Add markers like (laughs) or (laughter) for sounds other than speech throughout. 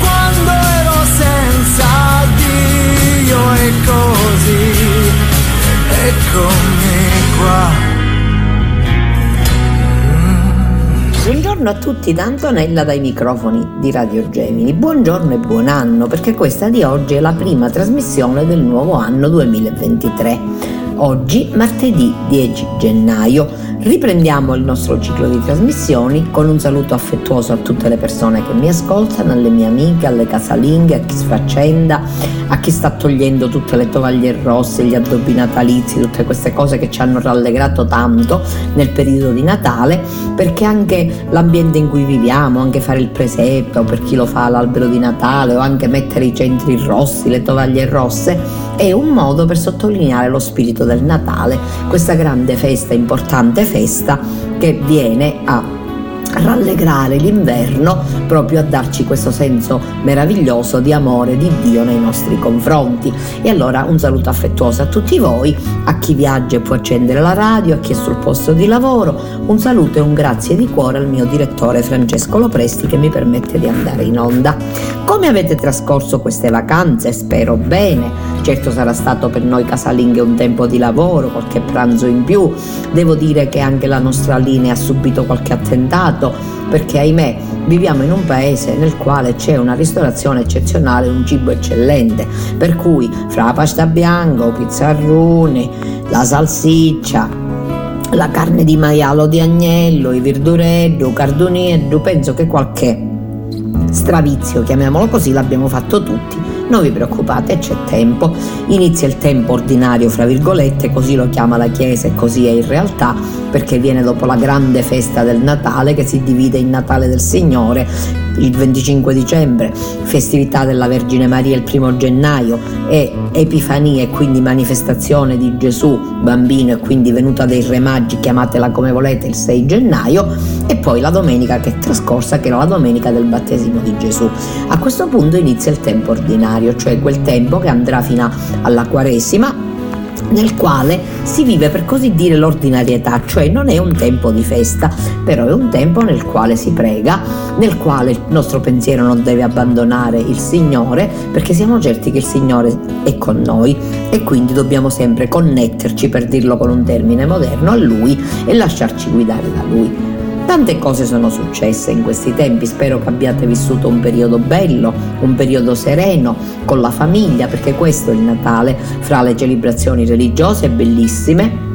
quando ero senza Dio e così, eccomi qua. Buongiorno a tutti da Antonella dai microfoni di Radio Gemini. Buongiorno e buon anno perché questa di oggi è la prima trasmissione del nuovo anno 2023. Oggi, martedì 10 gennaio, riprendiamo il nostro ciclo di trasmissioni con un saluto affettuoso a tutte le persone che mi ascoltano, alle mie amiche, alle casalinghe, a chi sfaccenda, a chi sta togliendo tutte le tovaglie rosse, gli addobbi natalizi, tutte queste cose che ci hanno rallegrato tanto nel periodo di Natale, perché anche l'ambiente in cui viviamo, anche fare il presepe per chi lo fa l'albero di Natale o anche mettere i centri rossi, le tovaglie rosse, è un modo per sottolineare lo spirito del Natale, questa grande festa, importante festa che viene a rallegrare l'inverno proprio a darci questo senso meraviglioso di amore di Dio nei nostri confronti. E allora un saluto affettuoso a tutti voi, a chi viaggia e può accendere la radio, a chi è sul posto di lavoro, un saluto e un grazie di cuore al mio direttore Francesco Lopresti che mi permette di andare in onda. Come avete trascorso queste vacanze? Spero bene. Certo sarà stato per noi casalinghe un tempo di lavoro, qualche pranzo in più. Devo dire che anche la nostra linea ha subito qualche attentato perché ahimè viviamo in un paese nel quale c'è una ristorazione eccezionale, un cibo eccellente, per cui fra la pasta bianca, i pizzarruni, la salsiccia, la carne di maialo di agnello, i verdureddu, i penso che qualche stravizio, chiamiamolo così, l'abbiamo fatto tutti. Non vi preoccupate, c'è tempo. Inizia il tempo ordinario, fra virgolette, così lo chiama la Chiesa e così è in realtà, perché viene dopo la grande festa del Natale che si divide in Natale del Signore il 25 dicembre, festività della Vergine Maria il primo gennaio e Epifania e quindi manifestazione di Gesù bambino e quindi venuta dei re magi, chiamatela come volete, il 6 gennaio e poi la domenica che è trascorsa che era la domenica del battesimo di Gesù. A questo punto inizia il tempo ordinario, cioè quel tempo che andrà fino alla Quaresima nel quale si vive per così dire l'ordinarietà, cioè non è un tempo di festa, però è un tempo nel quale si prega, nel quale il nostro pensiero non deve abbandonare il Signore, perché siamo certi che il Signore è con noi e quindi dobbiamo sempre connetterci, per dirlo con un termine moderno, a Lui e lasciarci guidare da Lui. Tante cose sono successe in questi tempi, spero che abbiate vissuto un periodo bello, un periodo sereno con la famiglia, perché questo è il Natale, fra le celebrazioni religiose bellissime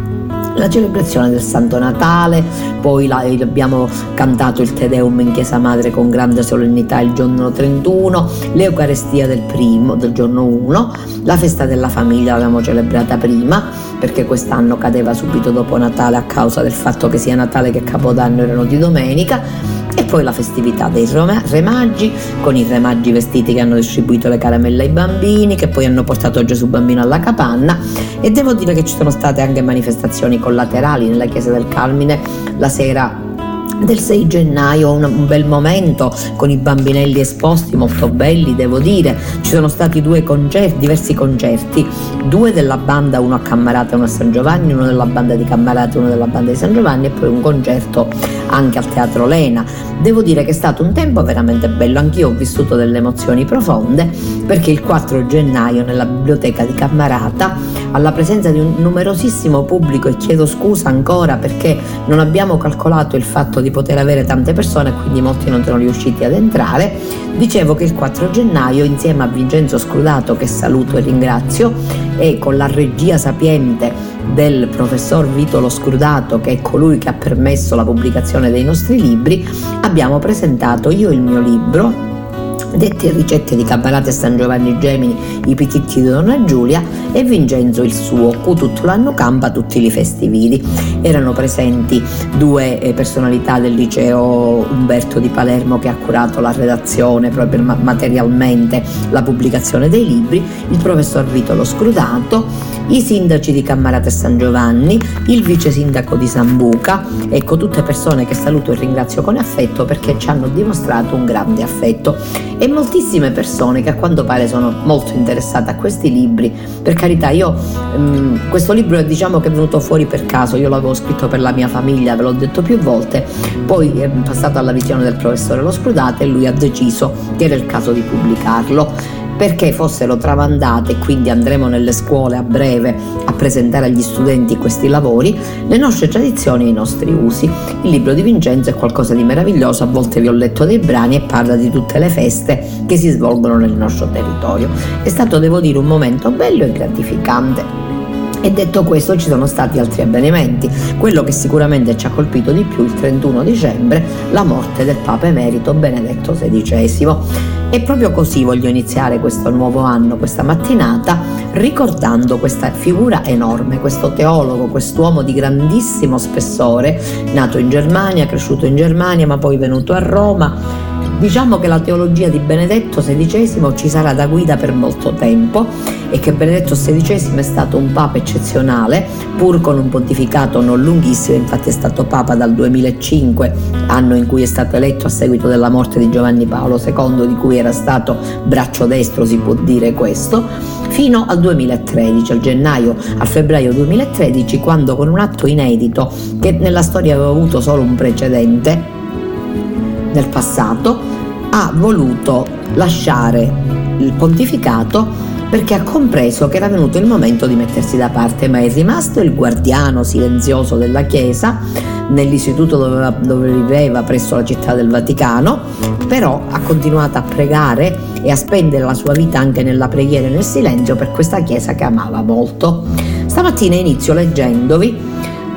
la celebrazione del Santo Natale, poi la, abbiamo cantato il Te Deum in Chiesa Madre con grande solennità il giorno 31, l'Eucarestia del primo, del giorno 1, la festa della famiglia l'abbiamo celebrata prima perché quest'anno cadeva subito dopo Natale a causa del fatto che sia Natale che Capodanno erano di domenica e poi la festività dei re maggi con i re maggi vestiti che hanno distribuito le caramelle ai bambini che poi hanno portato Gesù bambino alla capanna. E devo dire che ci sono state anche manifestazioni collaterali nella chiesa del Carmine la sera del 6 gennaio, un, bel momento con i bambinelli esposti, molto belli devo dire. Ci sono stati due concerti, diversi concerti, due della banda, uno a Cammarata e uno a San Giovanni, uno della banda di Cammarata e uno della banda di San Giovanni e poi un concerto anche al Teatro Lena. Devo dire che è stato un tempo veramente bello, anch'io ho vissuto delle emozioni profonde perché il 4 gennaio nella biblioteca di Cammarata alla presenza di un numerosissimo pubblico e chiedo scusa ancora perché non abbiamo calcolato il fatto di poter avere tante persone e quindi molti non sono riusciti ad entrare, dicevo che il 4 gennaio insieme a Vincenzo Scrudato che saluto e ringrazio e con la regia sapiente del professor Vitolo Scrudato che è colui che ha permesso la pubblicazione dei nostri libri abbiamo presentato io il mio libro dette ricette di Cabalate San Giovanni Gemini, i pititti di Donna Giulia e Vincenzo il suo, cu tutto l'anno campa tutti i festivili. Erano presenti due eh, personalità del liceo Umberto di Palermo che ha curato la redazione proprio materialmente la pubblicazione dei libri, il professor Vitolo Scrudato, i sindaci di Cammarate San Giovanni, il vice sindaco di Sambuca, ecco tutte persone che saluto e ringrazio con affetto perché ci hanno dimostrato un grande affetto. E moltissime persone che a quanto pare sono molto interessate a questi libri. Per carità, io um, questo libro diciamo che è venuto fuori per caso, io l'avevo scritto per la mia famiglia, ve l'ho detto più volte, poi è passato alla visione del professore Lo Scrudate e lui ha deciso che era il caso di pubblicarlo perché fossero tramandate e quindi andremo nelle scuole a breve a presentare agli studenti questi lavori, le nostre tradizioni e i nostri usi. Il libro di Vincenzo è qualcosa di meraviglioso, a volte vi ho letto dei brani e parla di tutte le feste che si svolgono nel nostro territorio. È stato, devo dire, un momento bello e gratificante. E detto questo ci sono stati altri avvenimenti. Quello che sicuramente ci ha colpito di più il 31 dicembre, la morte del Papa Emerito Benedetto XVI. E proprio così voglio iniziare questo nuovo anno, questa mattinata, ricordando questa figura enorme, questo teologo, quest'uomo di grandissimo spessore, nato in Germania, cresciuto in Germania, ma poi venuto a Roma Diciamo che la teologia di Benedetto XVI ci sarà da guida per molto tempo e che Benedetto XVI è stato un papa eccezionale, pur con un pontificato non lunghissimo, infatti è stato papa dal 2005, anno in cui è stato eletto a seguito della morte di Giovanni Paolo II, di cui era stato braccio destro, si può dire questo, fino al 2013, al gennaio, al febbraio 2013, quando con un atto inedito che nella storia aveva avuto solo un precedente, nel passato, ha voluto lasciare il pontificato perché ha compreso che era venuto il momento di mettersi da parte, ma è rimasto il guardiano silenzioso della Chiesa nell'istituto dove, dove, viveva presso la città del Vaticano, però ha continuato a pregare e a spendere la sua vita anche nella preghiera e nel silenzio per questa Chiesa che amava molto. Stamattina inizio leggendovi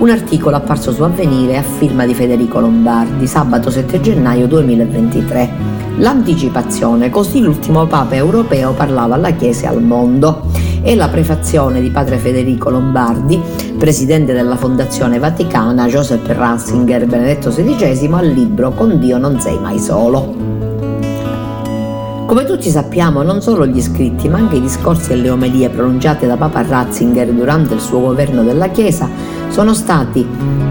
un articolo apparso su Avvenire a firma di Federico Lombardi, sabato 7 gennaio 2023. L'anticipazione, così l'ultimo Papa europeo parlava alla Chiesa e al mondo. E la prefazione di padre Federico Lombardi, presidente della Fondazione Vaticana Joseph Ratzinger Benedetto XVI, al libro Con Dio non sei mai solo. Come tutti sappiamo, non solo gli scritti, ma anche i discorsi e le omelie pronunciate da Papa Ratzinger durante il suo governo della Chiesa sono stati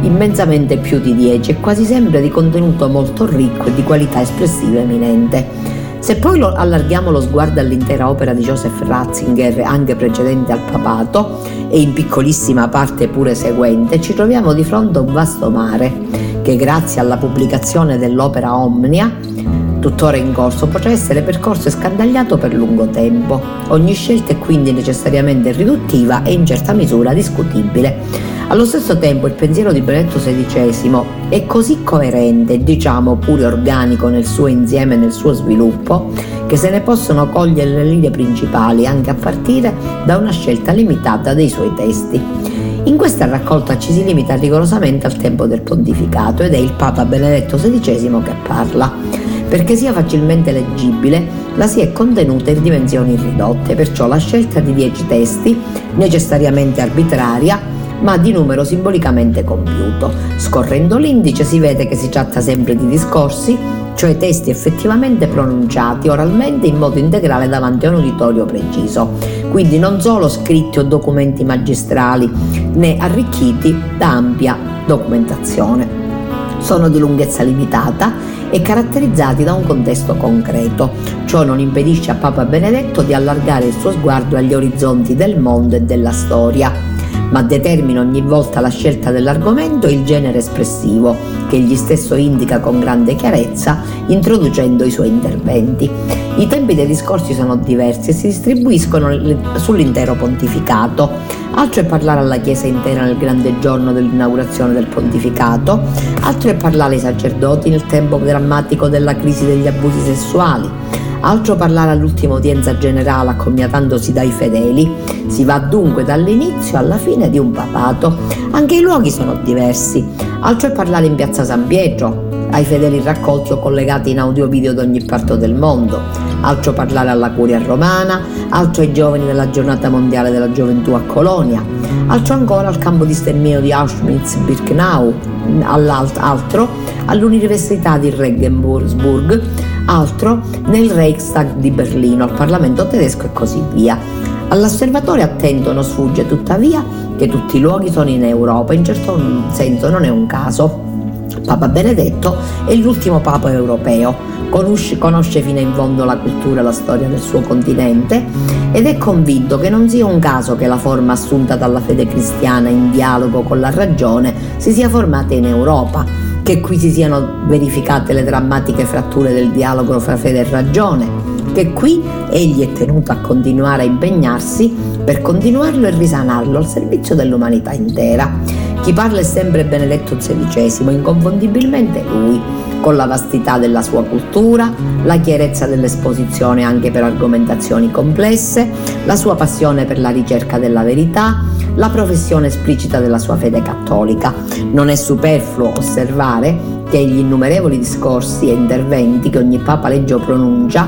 immensamente più di 10 e quasi sempre di contenuto molto ricco e di qualità espressiva eminente. Se poi lo allarghiamo lo sguardo all'intera opera di Joseph Ratzinger, anche precedente al papato e in piccolissima parte pure seguente, ci troviamo di fronte a un vasto mare che grazie alla pubblicazione dell'opera Omnia tuttora in corso, potrà essere percorso e scandagliato per lungo tempo. Ogni scelta è quindi necessariamente riduttiva e in certa misura discutibile. Allo stesso tempo il pensiero di Benedetto XVI è così coerente e diciamo pure organico nel suo insieme e nel suo sviluppo che se ne possono cogliere le linee principali anche a partire da una scelta limitata dei suoi testi. In questa raccolta ci si limita rigorosamente al tempo del pontificato ed è il Papa Benedetto XVI che parla. Perché sia facilmente leggibile, la si è contenuta in dimensioni ridotte, perciò la scelta di 10 testi, necessariamente arbitraria, ma di numero simbolicamente compiuto. Scorrendo l'indice si vede che si tratta sempre di discorsi, cioè testi effettivamente pronunciati oralmente in modo integrale davanti a un uditorio preciso, quindi non solo scritti o documenti magistrali, né arricchiti da ampia documentazione. Sono di lunghezza limitata e caratterizzati da un contesto concreto. Ciò non impedisce a Papa Benedetto di allargare il suo sguardo agli orizzonti del mondo e della storia. Ma determina ogni volta la scelta dell'argomento e il genere espressivo, che egli stesso indica con grande chiarezza, introducendo i suoi interventi. I tempi dei discorsi sono diversi e si distribuiscono sull'intero pontificato. Altro è parlare alla Chiesa intera nel grande giorno dell'inaugurazione del pontificato, altro è parlare ai sacerdoti nel tempo drammatico della crisi degli abusi sessuali, altro parlare all'ultima udienza generale accomiatandosi dai fedeli. Si va dunque dall'inizio alla fine di un papato. Anche i luoghi sono diversi. Altro è parlare in piazza San Pietro, ai fedeli raccolti o collegati in audio video d'ogni parte del mondo, altro parlare alla curia romana, altro ai giovani della giornata mondiale della gioventù a Colonia, altro ancora al campo di sterminio di Auschwitz-Birkenau, altro all'Università di Regensburg, altro nel Reichstag di Berlino, al Parlamento tedesco e così via. All'osservatore attento non sfugge tuttavia che tutti i luoghi sono in Europa, in certo senso non è un caso. Papa Benedetto è l'ultimo Papa europeo, conosce, conosce fino in fondo la cultura e la storia del suo continente ed è convinto che non sia un caso che la forma assunta dalla fede cristiana in dialogo con la ragione si sia formata in Europa, che qui si siano verificate le drammatiche fratture del dialogo fra fede e ragione, che qui egli è tenuto a continuare a impegnarsi per continuarlo e risanarlo al servizio dell'umanità intera. Chi parla è sempre Benedetto XVI, inconfondibilmente lui, con la vastità della sua cultura, la chiarezza dell'esposizione anche per argomentazioni complesse, la sua passione per la ricerca della verità, la professione esplicita della sua fede cattolica. Non è superfluo osservare che gli innumerevoli discorsi e interventi che ogni Papa legge o pronuncia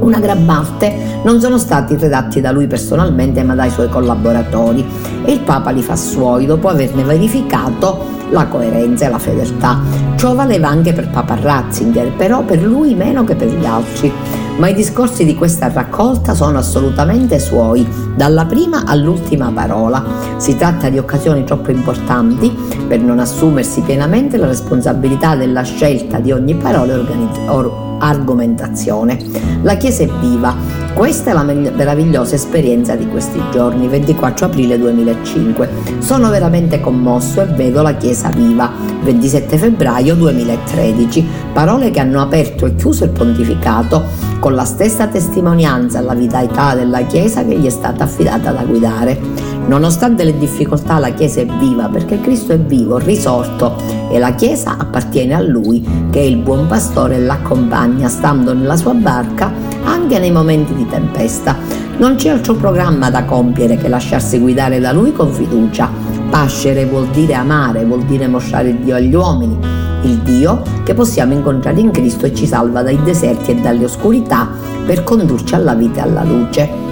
una gran parte non sono stati redatti da lui personalmente ma dai suoi collaboratori e il Papa li fa suoi dopo averne verificato la coerenza e la fedeltà. Ciò valeva anche per Papa Ratzinger, però per lui meno che per gli altri. Ma i discorsi di questa raccolta sono assolutamente suoi, dalla prima all'ultima parola. Si tratta di occasioni troppo importanti per non assumersi pienamente la responsabilità della scelta di ogni parola organizzata argomentazione. La Chiesa è viva. Questa è la meravigliosa esperienza di questi giorni, 24 aprile 2005. Sono veramente commosso e vedo la Chiesa viva, 27 febbraio 2013. Parole che hanno aperto e chiuso il pontificato con la stessa testimonianza alla vitalità della Chiesa che gli è stata affidata da guidare. Nonostante le difficoltà la Chiesa è viva perché Cristo è vivo, risorto e la Chiesa appartiene a Lui che è il buon pastore e l'accompagna stando nella sua barca anche nei momenti di tempesta. Non c'è altro programma da compiere che lasciarsi guidare da Lui con fiducia. Pascere vuol dire amare, vuol dire mostrare Dio agli uomini, il Dio che possiamo incontrare in Cristo e ci salva dai deserti e dalle oscurità per condurci alla vita e alla luce.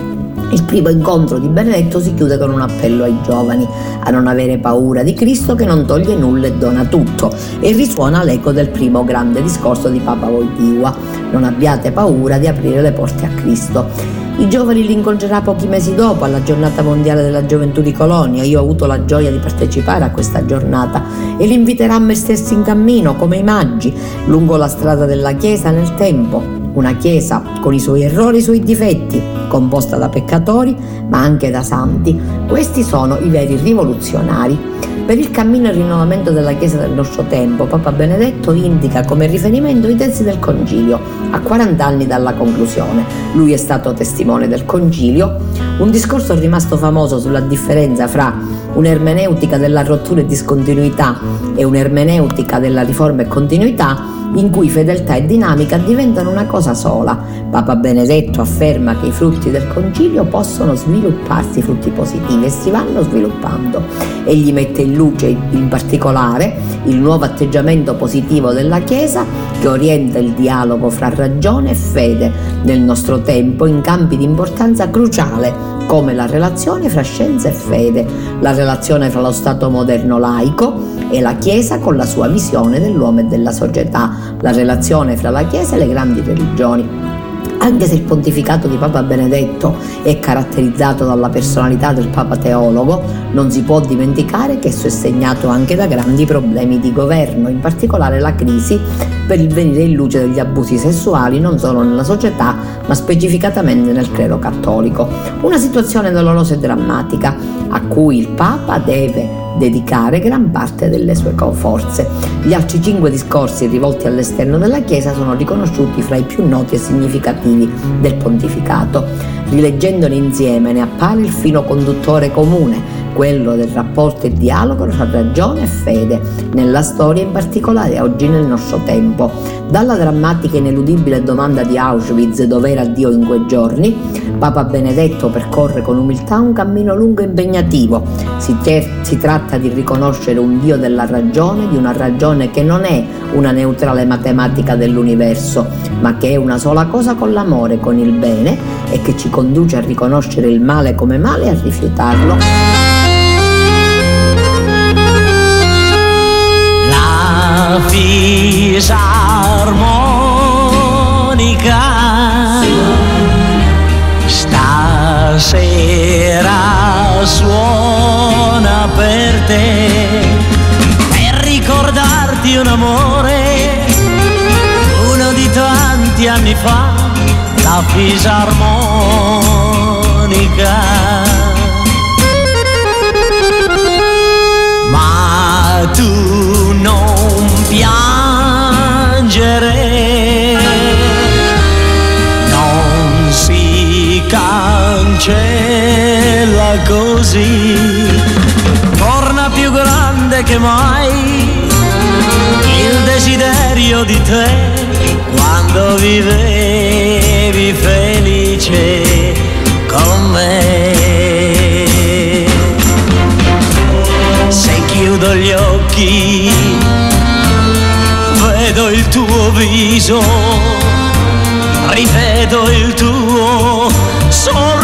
Il primo incontro di Benedetto si chiude con un appello ai giovani a non avere paura di Cristo che non toglie nulla e dona tutto e risuona l'eco del primo grande discorso di Papa Wojtyła. Non abbiate paura di aprire le porte a Cristo. I giovani li incontrerà pochi mesi dopo alla giornata mondiale della gioventù di Colonia. Io ho avuto la gioia di partecipare a questa giornata e li inviterà a mettersi in cammino come i maggi lungo la strada della Chiesa nel tempo una Chiesa con i suoi errori e i suoi difetti, composta da peccatori ma anche da santi. Questi sono i veri rivoluzionari. Per il cammino e il rinnovamento della Chiesa del nostro tempo, Papa Benedetto indica come riferimento i testi del Concilio, a 40 anni dalla conclusione. Lui è stato testimone del Concilio, un discorso rimasto famoso sulla differenza fra un'ermeneutica della rottura e discontinuità e un'ermeneutica della riforma e continuità in cui fedeltà e dinamica diventano una cosa sola. Papa Benedetto afferma che i frutti del concilio possono svilupparsi, frutti positivi, e si vanno sviluppando. Egli mette in luce in particolare il nuovo atteggiamento positivo della Chiesa che orienta il dialogo fra ragione e fede nel nostro tempo in campi di importanza cruciale come la relazione fra scienza e fede, la relazione fra lo Stato moderno laico e la Chiesa con la sua visione dell'uomo e della società, la relazione fra la Chiesa e le grandi religioni. Anche se il pontificato di Papa Benedetto è caratterizzato dalla personalità del Papa teologo, non si può dimenticare che esso è segnato anche da grandi problemi di governo, in particolare la crisi per il venire in luce degli abusi sessuali non solo nella società, ma specificatamente nel clero cattolico. Una situazione dolorosa e drammatica a cui il Papa deve dedicare gran parte delle sue forze. Gli altri cinque discorsi rivolti all'esterno della Chiesa sono riconosciuti fra i più noti e significativi del pontificato. Rileggendoli insieme ne appare il filo conduttore comune, quello del rapporto e dialogo tra ragione e fede, nella storia in particolare oggi nel nostro tempo. Dalla drammatica e ineludibile domanda di Auschwitz dove era Dio in quei giorni, Papa Benedetto percorre con umiltà un cammino lungo e impegnativo. Si, ter- si tratta di riconoscere un Dio della ragione, di una ragione che non è una neutrale matematica dell'universo, ma che è una sola cosa con l'amore, con il bene e che ci conduce a riconoscere il male come male e a rifiutarlo. La fisarmonica stasera suona per te per ricordarti un amore. Uno di tanti anni fa la fisarmonica. Ma tu non piangere non si cancella così torna più grande che mai il desiderio di te quando vivevi felice con me. Se chiudo gli occhi, vedo il tuo viso, rivedo il tuo sorriso.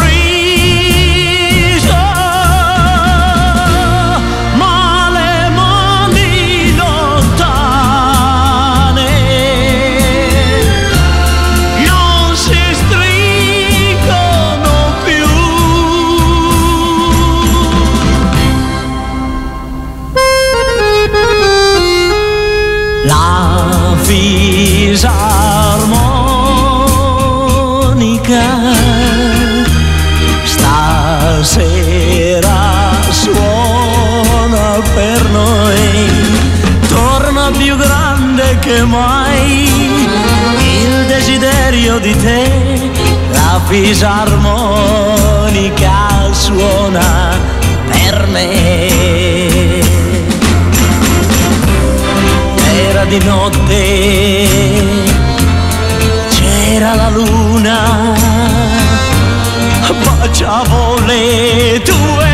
Fisarmonica stasera suona per noi, torna più grande che mai. Il desiderio di te, la fisarmonica suona per me. Era di notte, c'era la luna, 두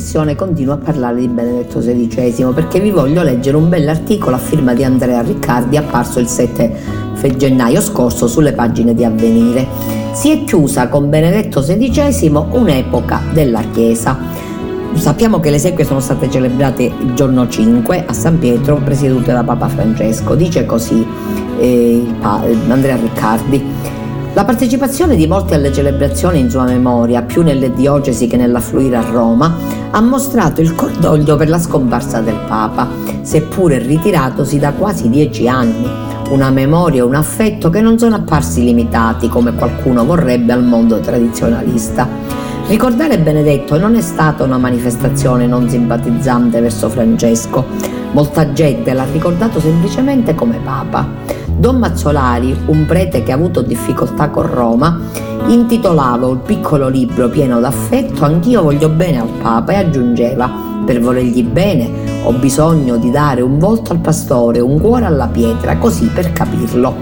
trasmissione continuo a parlare di Benedetto XVI perché vi voglio leggere un bell'articolo a firma di Andrea Riccardi apparso il 7 fe- gennaio scorso sulle pagine di Avvenire. Si è chiusa con Benedetto XVI un'epoca della Chiesa. Sappiamo che le esequie sono state celebrate il giorno 5 a San Pietro, presiedute da Papa Francesco. Dice così eh, Andrea Riccardi. La partecipazione di molti alle celebrazioni in sua memoria, più nelle diocesi che nell'affluire a Roma, ha mostrato il cordoglio per la scomparsa del Papa, seppure ritiratosi da quasi dieci anni. Una memoria e un affetto che non sono apparsi limitati, come qualcuno vorrebbe al mondo tradizionalista. Ricordare Benedetto non è stata una manifestazione non simpatizzante verso Francesco. Molta gente l'ha ricordato semplicemente come Papa. Don Mazzolari, un prete che ha avuto difficoltà con Roma, intitolava un piccolo libro pieno d'affetto Anch'io voglio bene al Papa e aggiungeva Per volergli bene ho bisogno di dare un volto al pastore, un cuore alla pietra, così per capirlo.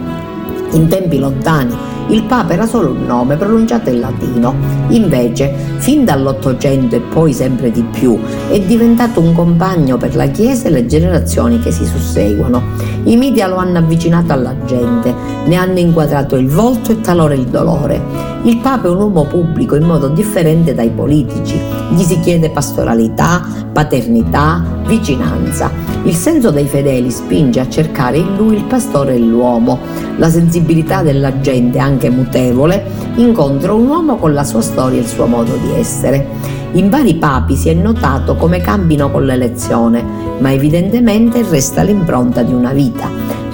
In tempi lontani il Papa era solo un nome pronunciato in latino. Invece, fin dall'Ottocento e poi sempre di più, è diventato un compagno per la Chiesa e le generazioni che si susseguono. I media lo hanno avvicinato alla gente, ne hanno inquadrato il volto e talora il dolore. Il Papa è un uomo pubblico in modo differente dai politici. Gli si chiede pastoralità, paternità, vicinanza. Il senso dei fedeli spinge a cercare in lui il pastore e l'uomo. La sensibilità della gente, anche mutevole, incontra un uomo con la sua storia e il suo modo di essere. In vari papi si è notato come cambino con l'elezione, ma evidentemente resta l'impronta di una vita.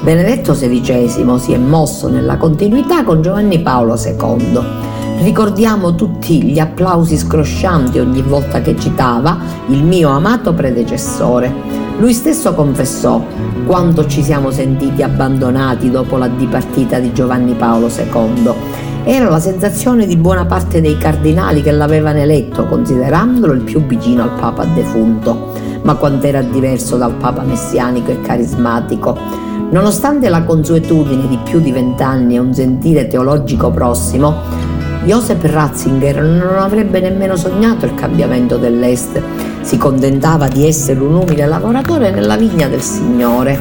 Benedetto XVI si è mosso nella continuità con Giovanni Paolo II. Ricordiamo tutti gli applausi scroscianti ogni volta che citava il mio amato predecessore. Lui stesso confessò quanto ci siamo sentiti abbandonati dopo la dipartita di Giovanni Paolo II. Era la sensazione di buona parte dei cardinali che l'avevano eletto, considerandolo il più vicino al Papa defunto. Ma quant'era diverso dal Papa messianico e carismatico. Nonostante la consuetudine di più di vent'anni e un sentire teologico prossimo, Joseph Ratzinger non avrebbe nemmeno sognato il cambiamento dell'Est. Si contentava di essere un umile lavoratore nella vigna del Signore.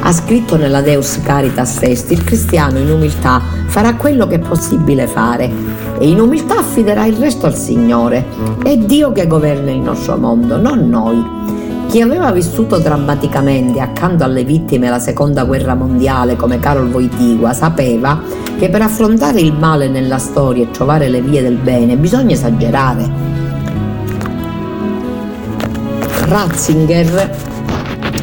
Ha scritto nella Deus Caritas Est, il cristiano in umiltà farà quello che è possibile fare e in umiltà affiderà il resto al Signore. È Dio che governa il nostro mondo, non noi. Chi aveva vissuto drammaticamente accanto alle vittime della seconda guerra mondiale come Carol Voitigua sapeva che per affrontare il male nella storia e trovare le vie del bene bisogna esagerare. Ratzinger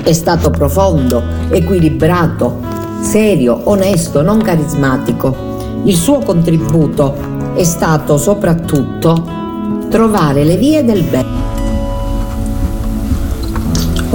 è stato profondo, equilibrato, serio, onesto, non carismatico. Il suo contributo è stato soprattutto trovare le vie del bene.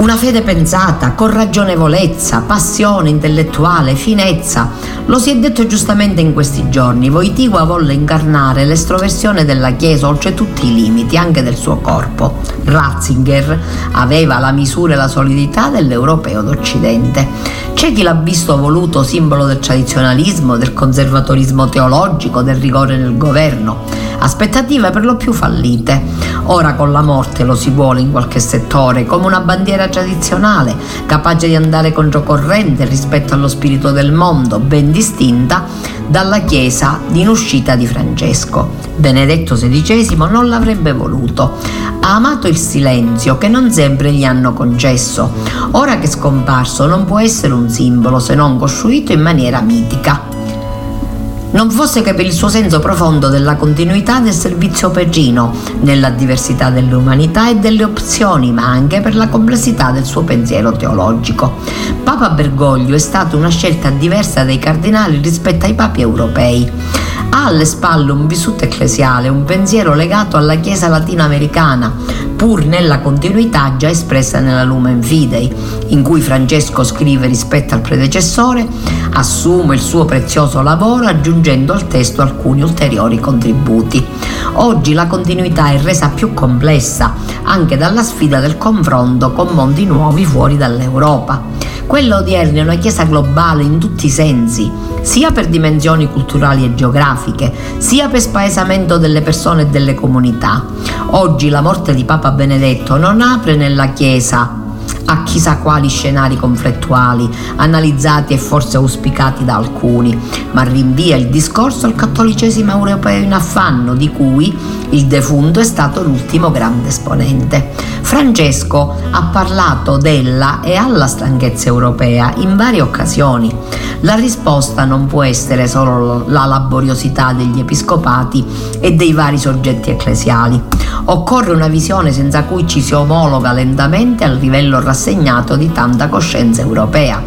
Una fede pensata, con ragionevolezza, passione intellettuale, finezza. Lo si è detto giustamente in questi giorni, Voitigua volle incarnare l'estroversione della Chiesa oltre tutti i limiti, anche del suo corpo. Ratzinger aveva la misura e la solidità dell'europeo d'Occidente. C'è chi l'ha visto voluto simbolo del tradizionalismo, del conservatorismo teologico, del rigore nel governo. Aspettative per lo più fallite. Ora con la morte lo si vuole in qualche settore come una bandiera tradizionale, capace di andare controcorrente rispetto allo spirito del mondo, ben distinta dalla Chiesa in uscita di Francesco. Benedetto XVI non l'avrebbe voluto. Ha amato il silenzio che non sempre gli hanno concesso. Ora che è scomparso non può essere un simbolo se non costruito in maniera mitica non fosse che per il suo senso profondo della continuità del servizio peggino, nella diversità dell'umanità e delle opzioni, ma anche per la complessità del suo pensiero teologico. Papa Bergoglio è stata una scelta diversa dai cardinali rispetto ai papi europei. Ha alle spalle un vissuto ecclesiale, un pensiero legato alla Chiesa latinoamericana, pur nella continuità già espressa nella Lumen Fidei, in cui Francesco scrive rispetto al predecessore, assume il suo prezioso lavoro aggiungendo al testo alcuni ulteriori contributi. Oggi la continuità è resa più complessa anche dalla sfida del confronto con mondi nuovi fuori dall'Europa. Quella odierna è una chiesa globale in tutti i sensi, sia per dimensioni culturali e geografiche, sia per spaesamento delle persone e delle comunità. Oggi la morte di Papa Benedetto non apre nella chiesa a chissà quali scenari conflittuali, analizzati e forse auspicati da alcuni, ma rinvia il discorso al cattolicesimo europeo in affanno, di cui il defunto è stato l'ultimo grande esponente. Francesco ha parlato della e alla stanchezza europea in varie occasioni. La risposta non può essere solo la laboriosità degli episcopati e dei vari soggetti ecclesiali. Occorre una visione senza cui ci si omologa lentamente al livello rassegnato di tanta coscienza europea.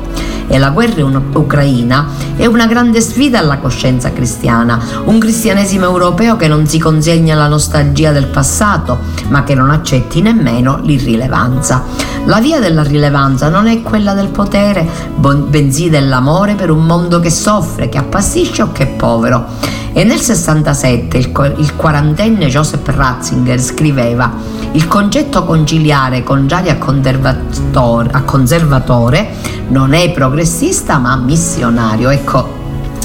E la guerra ucraina è una grande sfida alla coscienza cristiana, un cristianesimo europeo che non si consegna alla nostalgia del passato, ma che non accetti nemmeno l'irrilevanza. La via della rilevanza non è quella del potere, bensì dell'amore per un mondo che soffre, che appassisce o che è povero e nel 67 il, quarantenne Joseph Ratzinger scriveva il concetto conciliare contrario a conservatore, a conservatore non è progressista ma missionario. Ecco,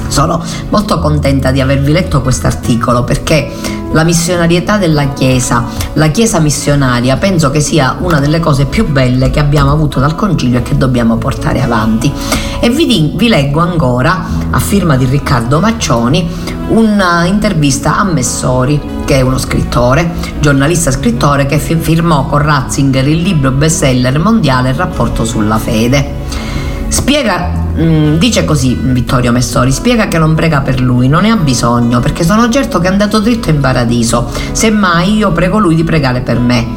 Sono molto contenta di avervi letto questo articolo perché la missionarietà della Chiesa, la Chiesa missionaria, penso che sia una delle cose più belle che abbiamo avuto dal Concilio e che dobbiamo portare avanti. E vi, di, vi leggo ancora, a firma di Riccardo Maccioni, un'intervista a Messori, che è uno scrittore, giornalista scrittore che firmò con Ratzinger il libro bestseller mondiale Il rapporto sulla fede. Spiega, mm, dice così Vittorio Messori, spiega che non prega per lui, non ne ha bisogno, perché sono certo che è andato dritto in paradiso, semmai io prego lui di pregare per me.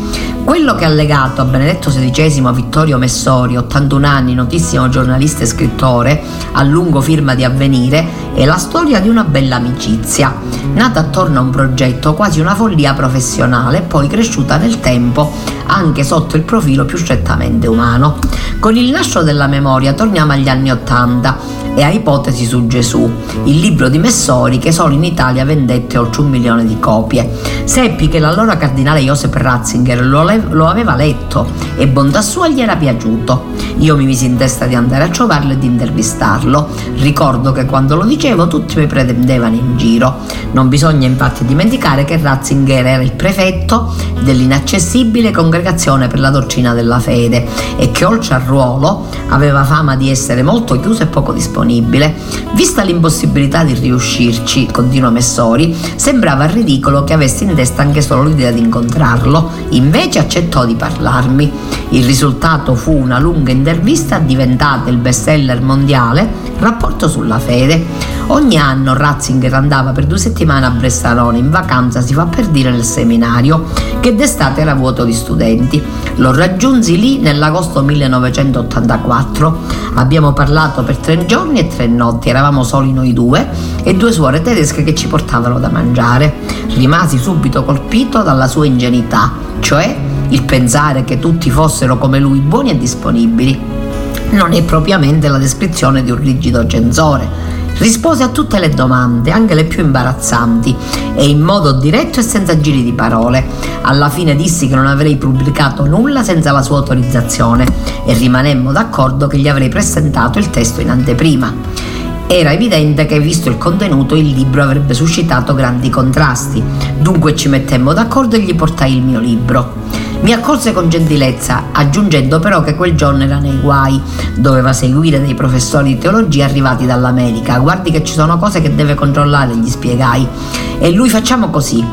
Quello che ha legato a Benedetto XVI Vittorio Messori, 81 anni, notissimo giornalista e scrittore, a lungo firma di Avvenire, è la storia di una bella amicizia, nata attorno a un progetto quasi una follia professionale, poi cresciuta nel tempo anche sotto il profilo più strettamente umano. Con il nascere della memoria torniamo agli anni Ottanta e a Ipotesi su Gesù, il libro di Messori che solo in Italia vendette oltre un milione di copie. Seppi che l'allora cardinale Joseph Ratzinger lo, le- lo aveva letto e bontà sua gli era piaciuto. Io mi misi in testa di andare a trovarlo e di intervistarlo. Ricordo che quando lo dicevo tutti mi prendevano in giro. Non bisogna infatti dimenticare che Ratzinger era il prefetto dell'inaccessibile congregazione per la dottrina della fede e che oltre al ruolo aveva fama di essere molto chiuso e poco disponibile. Vista l'impossibilità di riuscirci, continua Messori, sembrava ridicolo che avessi in testa anche solo l'idea di incontrarlo, invece accettò di parlarmi. Il risultato fu una lunga intervista diventata il bestseller mondiale Rapporto sulla fede. Ogni anno Ratzinger andava per due settimane a Bressanone in vacanza, si fa per dire, nel seminario, che d'estate era vuoto di studenti. Lo raggiunsi lì nell'agosto 1984. Abbiamo parlato per tre giorni e tre notti, eravamo soli noi due e due suore tedesche che ci portavano da mangiare. Rimasi subito colpito dalla sua ingenuità, cioè il pensare che tutti fossero come lui buoni e disponibili non è propriamente la descrizione di un rigido censore. Rispose a tutte le domande, anche le più imbarazzanti, e in modo diretto e senza giri di parole. Alla fine dissi che non avrei pubblicato nulla senza la sua autorizzazione e rimanemmo d'accordo che gli avrei presentato il testo in anteprima. Era evidente che, visto il contenuto, il libro avrebbe suscitato grandi contrasti, dunque ci mettemmo d'accordo e gli portai il mio libro. Mi accolse con gentilezza, aggiungendo però che quel giorno era nei guai, doveva seguire dei professori di teologia arrivati dall'America. Guardi che ci sono cose che deve controllare, gli spiegai. E lui facciamo così.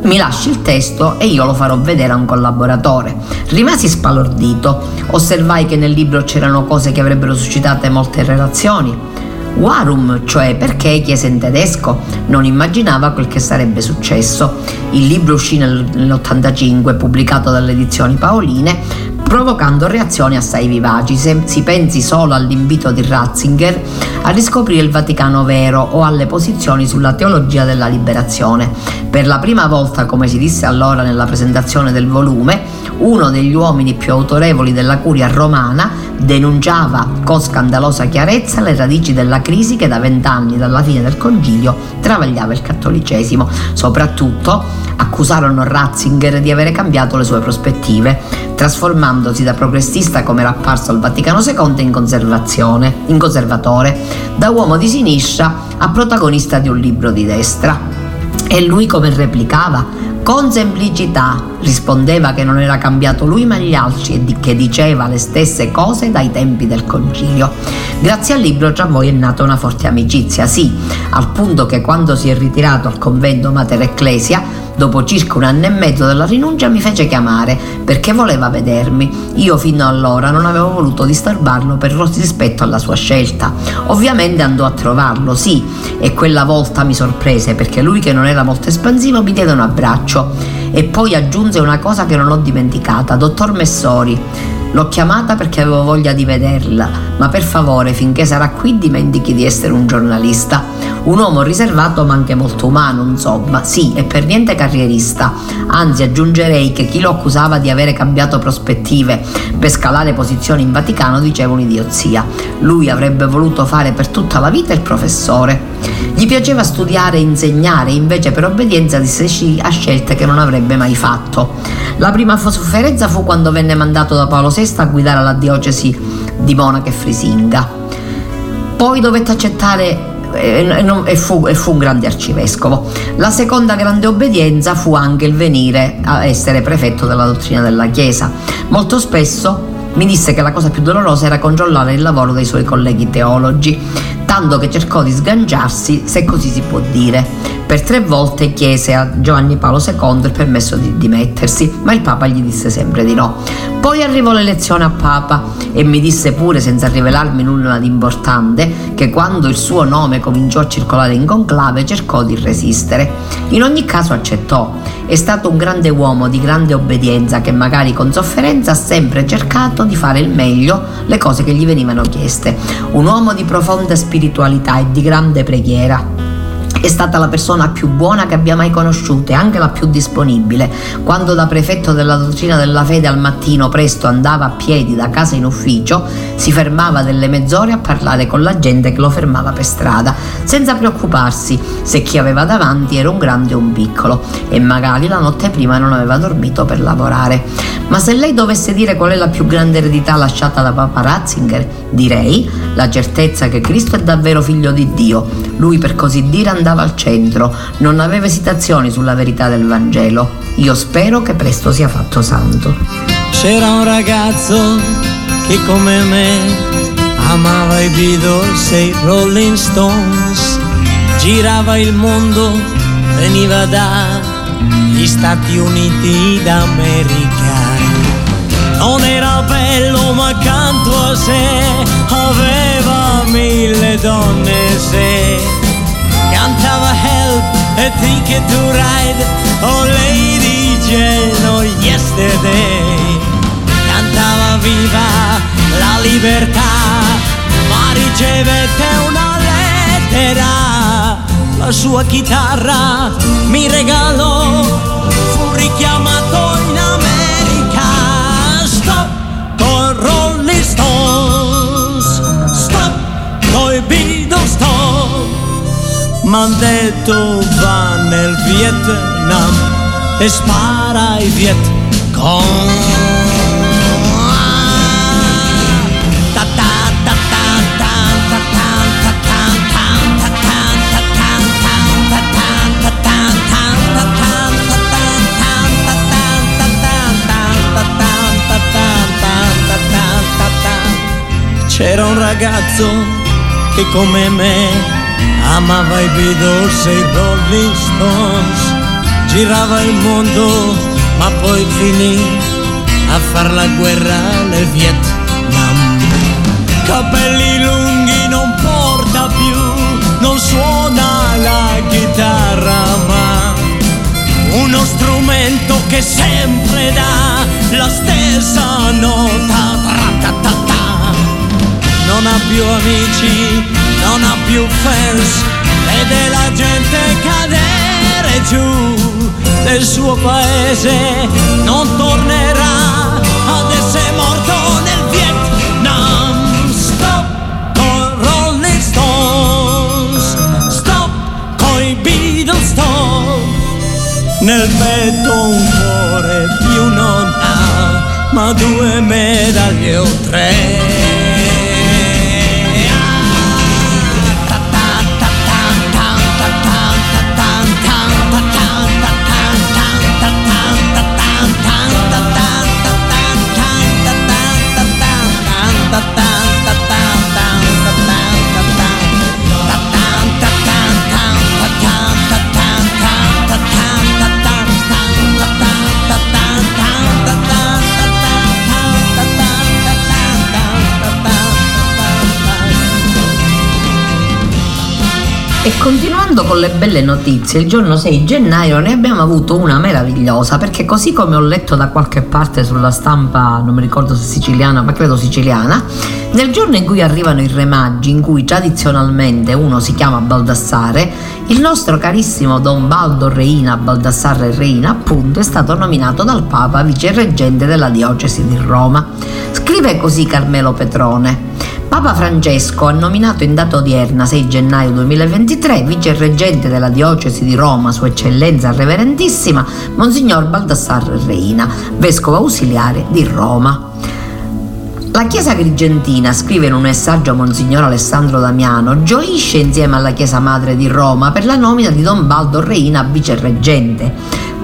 Mi lasci il testo e io lo farò vedere a un collaboratore. Rimasi spalordito. Osservai che nel libro c'erano cose che avrebbero suscitato molte relazioni Warum, cioè perché chiese in tedesco, non immaginava quel che sarebbe successo. Il libro uscì nell'85, pubblicato dalle edizioni Paoline, provocando reazioni assai vivaci. Se si pensi solo all'invito di Ratzinger a riscoprire il Vaticano vero o alle posizioni sulla teologia della liberazione. Per la prima volta, come si disse allora nella presentazione del volume, uno degli uomini più autorevoli della curia romana denunciava con scandalosa chiarezza le radici della crisi che da vent'anni dalla fine del concilio travagliava il cattolicesimo. Soprattutto accusarono Ratzinger di avere cambiato le sue prospettive, trasformandosi da progressista come era apparso al Vaticano II in, conservazione, in conservatore, da uomo di sinistra a protagonista di un libro di destra. E lui come replicava? Con semplicità rispondeva che non era cambiato lui ma gli altri e che diceva le stesse cose dai tempi del concilio. Grazie al libro tra voi è nata una forte amicizia, sì, al punto che quando si è ritirato al convento Mater Ecclesia Dopo circa un anno e mezzo dalla rinuncia mi fece chiamare perché voleva vedermi. Io fino allora non avevo voluto disturbarlo per rispetto alla sua scelta. Ovviamente andò a trovarlo, sì, e quella volta mi sorprese perché lui che non era molto espansivo mi diede un abbraccio e poi aggiunse una cosa che non ho dimenticata, dottor Messori. L'ho chiamata perché avevo voglia di vederla, ma per favore, finché sarà qui, dimentichi di essere un giornalista. Un uomo riservato ma anche molto umano, insomma, sì, e per niente carrierista. Anzi, aggiungerei che chi lo accusava di avere cambiato prospettive per scalare posizioni in Vaticano diceva un'idiozia. Lui avrebbe voluto fare per tutta la vita il professore. Gli piaceva studiare e insegnare, invece per obbedienza disse sì a scelte che non avrebbe mai fatto. La prima sofferenza fu quando venne mandato da Paolo VI a guidare la diocesi di Monaca e Frisinga. Poi dovette accettare e, e, fu, e fu un grande arcivescovo. La seconda grande obbedienza fu anche il venire a essere prefetto della dottrina della Chiesa. Molto spesso mi disse che la cosa più dolorosa era controllare il lavoro dei suoi colleghi teologi, tanto che cercò di sganciarsi, se così si può dire. Per tre volte chiese a Giovanni Paolo II il permesso di dimettersi, ma il Papa gli disse sempre di no. Poi arrivò l'elezione a Papa e mi disse pure, senza rivelarmi nulla di importante, che quando il suo nome cominciò a circolare in conclave cercò di resistere. In ogni caso accettò. È stato un grande uomo di grande obbedienza che magari con sofferenza ha sempre cercato di fare il meglio le cose che gli venivano chieste. Un uomo di profonda spiritualità e di grande preghiera è stata la persona più buona che abbia mai conosciuto e anche la più disponibile. Quando da prefetto della dottrina della fede al mattino presto andava a piedi da casa in ufficio, si fermava delle mezz'ore a parlare con la gente che lo fermava per strada, senza preoccuparsi se chi aveva davanti era un grande o un piccolo e magari la notte prima non aveva dormito per lavorare. Ma se lei dovesse dire qual è la più grande eredità lasciata da Papa Ratzinger, direi la certezza che Cristo è davvero figlio di Dio. Lui per così dire andava stava al centro, non aveva esitazioni sulla verità del Vangelo. Io spero che presto sia fatto santo. C'era un ragazzo che come me amava i Beatles e i Rolling Stones, girava il mondo, veniva dagli Stati Uniti d'America. Non era bello ma accanto a sé aveva mille donne se cantava Help e Ticket to Ride Oh Lady Jane, oh Yesterday. Cantava Viva la libertà ma ricevette una lettera. La sua chitarra mi regalò fu richiamato in America. Stop con Rolling Stones stop coi Beatles. stop m'han detto va nel Vietnam e spara ai Viet Cong. C'era un ragazzo che come me amava i Beatles e i Rolling Stones, girava il mondo ma poi finì a far la guerra nel Vietnam. Capelli lunghi non porta più, non suona la chitarra ma uno strumento che sempre dà la stessa nota. Non ha più amici non ha più fans, vede la gente cadere giù nel suo paese, non tornerà ad essere morto nel Vietnam. Stop con Rolling Stones, stop con i Beatles, stop. Nel petto un cuore più non ha, ma due medaglie o tre. E continuando con le belle notizie, il giorno 6 gennaio ne abbiamo avuto una meravigliosa perché così come ho letto da qualche parte sulla stampa, non mi ricordo se siciliana, ma credo siciliana, nel giorno in cui arrivano i remaggi, in cui tradizionalmente uno si chiama Baldassare, il nostro carissimo Don Baldo Reina, Baldassarre Reina, appunto, è stato nominato dal Papa vicereggente della diocesi di Roma. Scrive così Carmelo Petrone. Papa Francesco ha nominato in data odierna 6 gennaio 2023 vicereggente della diocesi di Roma Sua Eccellenza Reverendissima Monsignor Baldassarre Reina, vescovo ausiliare di Roma. La Chiesa Agrigentina, scrive in un messaggio a Monsignor Alessandro Damiano, gioisce insieme alla Chiesa Madre di Roma per la nomina di Don Baldo Reina a vicereggente.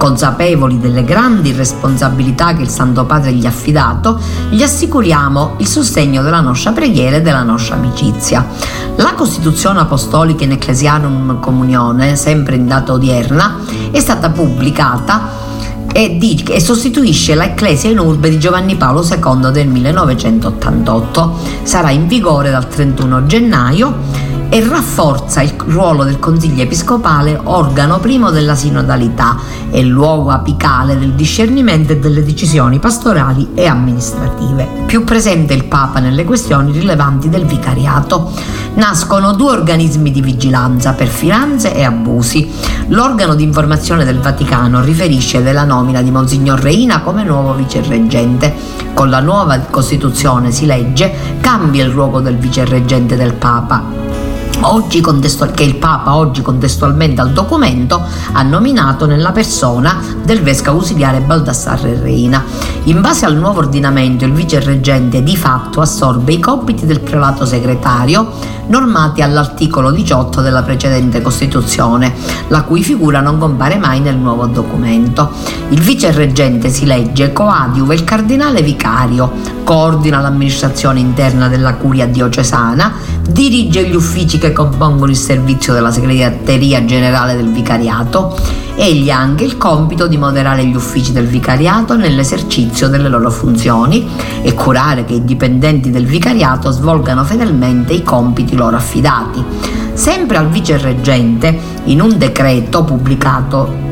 Consapevoli delle grandi responsabilità che il Santo Padre gli ha affidato, gli assicuriamo il sostegno della nostra preghiera e della nostra amicizia. La Costituzione Apostolica in Ecclesianum Comunione, sempre in data odierna, è stata pubblicata e, di, e, sostituisce la Ecclesia in Urbe di Giovanni Paolo II del 1988. Sarà in vigore dal 31 gennaio e rafforza il ruolo del Consiglio Episcopale, organo primo della sinodalità e luogo apicale del discernimento e delle decisioni pastorali e amministrative. Più presente il Papa nelle questioni rilevanti del vicariato. Nascono due organismi di vigilanza per finanze e abusi. L'organo di informazione del Vaticano riferisce della nomina di Monsignor Reina come nuovo vicerreggente. Con la nuova Costituzione si legge cambia il ruolo del vicerreggente del Papa contestual- che il Papa oggi contestualmente al documento ha nominato nella persona del vescovo ausiliare Baldassarre Reina. In base al nuovo ordinamento il vice reggente di fatto assorbe i compiti del prelato segretario normati all'articolo 18 della precedente Costituzione, la cui figura non compare mai nel nuovo documento. Il vice reggente si legge coadiuva il cardinale vicario, coordina l'amministrazione interna della curia diocesana, dirige gli uffici che compongono il servizio della segreteria generale del vicariato. Egli ha anche il compito di moderare gli uffici del vicariato nell'esercizio delle loro funzioni e curare che i dipendenti del vicariato svolgano fedelmente i compiti loro affidati. Sempre al vice reggente, in un decreto pubblicato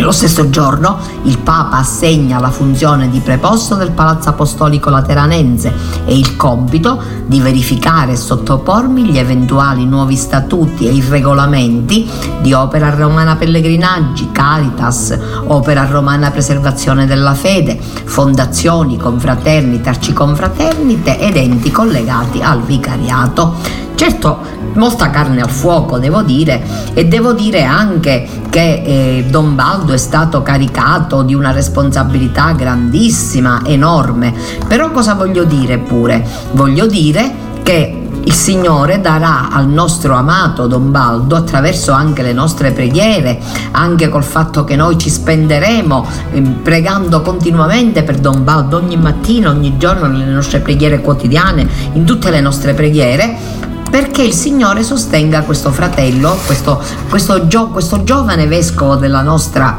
lo stesso giorno il Papa assegna la funzione di preposto del Palazzo Apostolico Lateranense e il compito di verificare e sottopormi gli eventuali nuovi statuti e i regolamenti di Opera Romana Pellegrinaggi, Caritas, Opera Romana Preservazione della Fede, fondazioni, confraternite, arciconfraternite ed enti collegati al vicariato. Certo, molta carne al fuoco, devo dire, e devo dire anche che eh, Don Baldo è stato caricato di una responsabilità grandissima, enorme. Però cosa voglio dire pure? Voglio dire che il Signore darà al nostro amato Don Baldo, attraverso anche le nostre preghiere, anche col fatto che noi ci spenderemo eh, pregando continuamente per Don Baldo ogni mattina, ogni giorno, nelle nostre preghiere quotidiane, in tutte le nostre preghiere, perché il Signore sostenga questo fratello, questo, questo, gio, questo giovane vescovo della nostra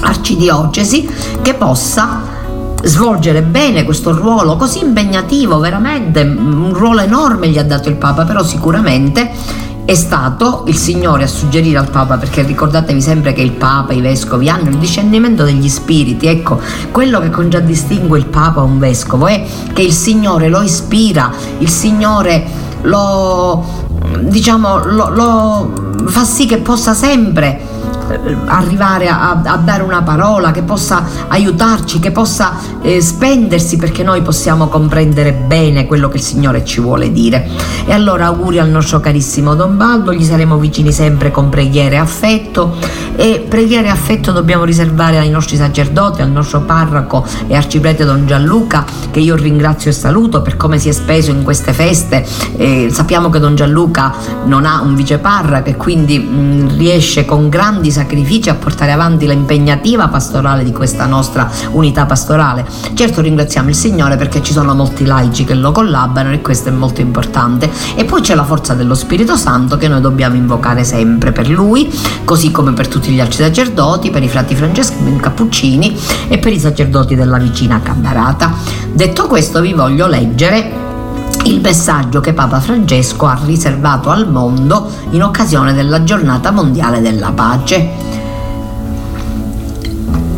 arcidiocesi, che possa svolgere bene questo ruolo così impegnativo, veramente un ruolo enorme gli ha dato il Papa, però sicuramente è stato il Signore a suggerire al Papa, perché ricordatevi sempre che il Papa, i vescovi hanno il discernimento degli spiriti, ecco, quello che contraddistingue il Papa a un vescovo è che il Signore lo ispira, il Signore lo, diciamo, lo, lo fa sì che possa sempre eh, arrivare a, a, dare una parola, che possa aiutarci, che possa eh, spendersi perché noi possiamo comprendere bene quello che il Signore ci vuole dire. E allora auguri al nostro carissimo Don Baldo, gli saremo vicini sempre con preghiere e affetto e preghiere e affetto dobbiamo riservare ai nostri sacerdoti, al nostro parroco e arciprete Don Gianluca che io ringrazio e saluto per come si è speso in queste feste. Eh, sappiamo che Don Gianluca non ha un viceparroco e quindi mh, riesce con grandi sacrifici a portare avanti l'impegnativa pastorale di questa nostra unità pastorale. Certo ringraziamo il Signore perché ci sono molti laici che lo collaborano e questo è molto importante. E poi c'è la forza dello Spirito Santo che noi dobbiamo invocare sempre per lui, così come per tutti gli altri sacerdoti, per i frati francescani cappuccini e per i sacerdoti della vicina Cambarata. Detto questo vi voglio leggere il messaggio che Papa Francesco ha riservato al mondo in occasione della giornata mondiale della pace.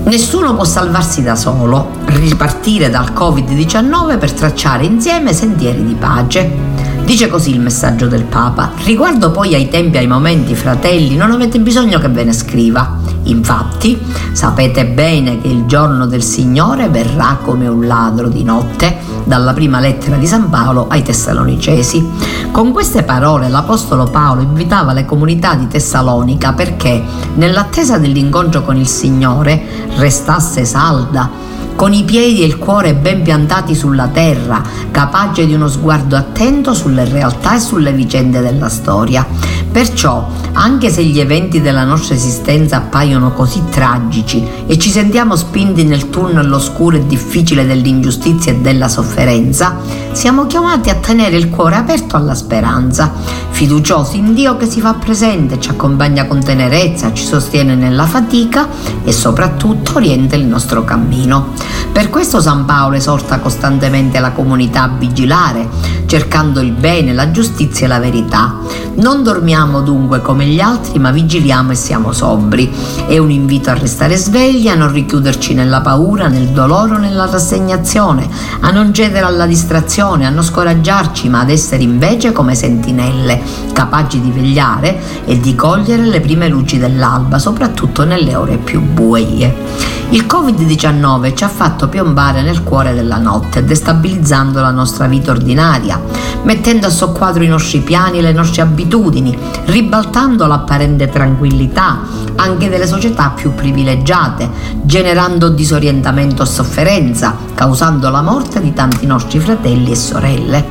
Nessuno può salvarsi da solo, ripartire dal Covid-19 per tracciare insieme sentieri di pace. Dice così il messaggio del Papa. Riguardo poi ai tempi e ai momenti, fratelli, non avete bisogno che ve ne scriva. Infatti, sapete bene che il giorno del Signore verrà come un ladro di notte, dalla prima lettera di San Paolo ai Tessalonicesi. Con queste parole l'Apostolo Paolo invitava le comunità di Tessalonica perché, nell'attesa dell'incontro con il Signore, restasse salda con i piedi e il cuore ben piantati sulla terra, capace di uno sguardo attento sulle realtà e sulle vicende della storia. Perciò, anche se gli eventi della nostra esistenza appaiono così tragici e ci sentiamo spinti nel tunnel oscuro e difficile dell'ingiustizia e della sofferenza, siamo chiamati a tenere il cuore aperto alla speranza, fiduciosi in Dio che si fa presente, ci accompagna con tenerezza, ci sostiene nella fatica e soprattutto orienta il nostro cammino. Per questo San Paolo esorta costantemente la comunità a vigilare, cercando il bene, la giustizia e la verità. Non dormiamo dunque come gli altri, ma vigiliamo e siamo sobri. È un invito a restare svegli, a non richiuderci nella paura, nel dolore o nella rassegnazione, a non cedere alla distrazione, a non scoraggiarci, ma ad essere invece come sentinelle, capaci di vegliare e di cogliere le prime luci dell'alba, soprattutto nelle ore più buie. Il Covid-19 ci ha fatto piombare nel cuore della notte, destabilizzando la nostra vita ordinaria, mettendo a soqquadro i nostri piani e le nostre abitudini, ribaltando l'apparente tranquillità anche delle società più privilegiate, generando disorientamento e sofferenza, causando la morte di tanti nostri fratelli e sorelle.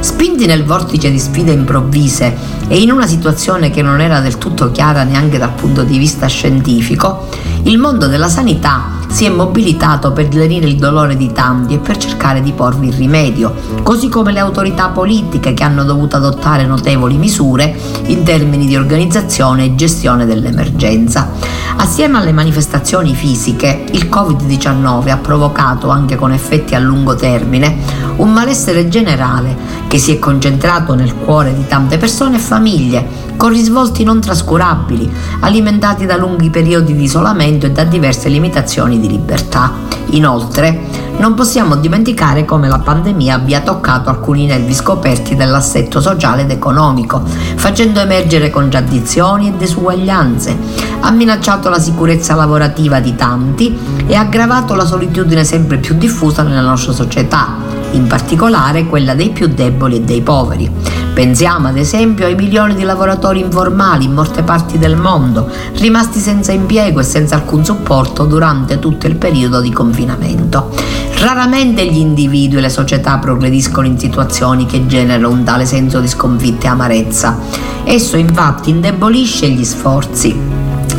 Spinti nel vortice di sfide improvvise e in una situazione che non era del tutto chiara neanche dal punto di vista scientifico, il mondo della sanità si è mobilitato per lenire il dolore di tanti e per cercare di porvi il rimedio, così come le autorità politiche che hanno dovuto adottare notevoli misure in termini di organizzazione e gestione dell'emergenza. Assieme alle manifestazioni fisiche, il Covid-19 ha provocato, anche con effetti a lungo termine, un malessere generale che si è concentrato nel cuore di tante persone e famiglie, con risvolti non trascurabili, alimentati da lunghi periodi di isolamento e da diverse limitazioni di libertà. Inoltre, non possiamo dimenticare come la pandemia abbia toccato alcuni nervi scoperti dell'assetto sociale ed economico, facendo emergere contraddizioni e desuguaglianze, ha minacciato la sicurezza lavorativa di tanti e aggravato la solitudine sempre più diffusa nella nostra società, in particolare quella dei più deboli e dei poveri. Pensiamo ad esempio ai milioni di lavoratori informali in molte parti del mondo, rimasti senza impiego e senza alcun supporto durante tutto il periodo di confinamento. Raramente gli individui e le società progrediscono in situazioni che generano un tale senso di sconfitta e amarezza. Esso infatti indebolisce gli sforzi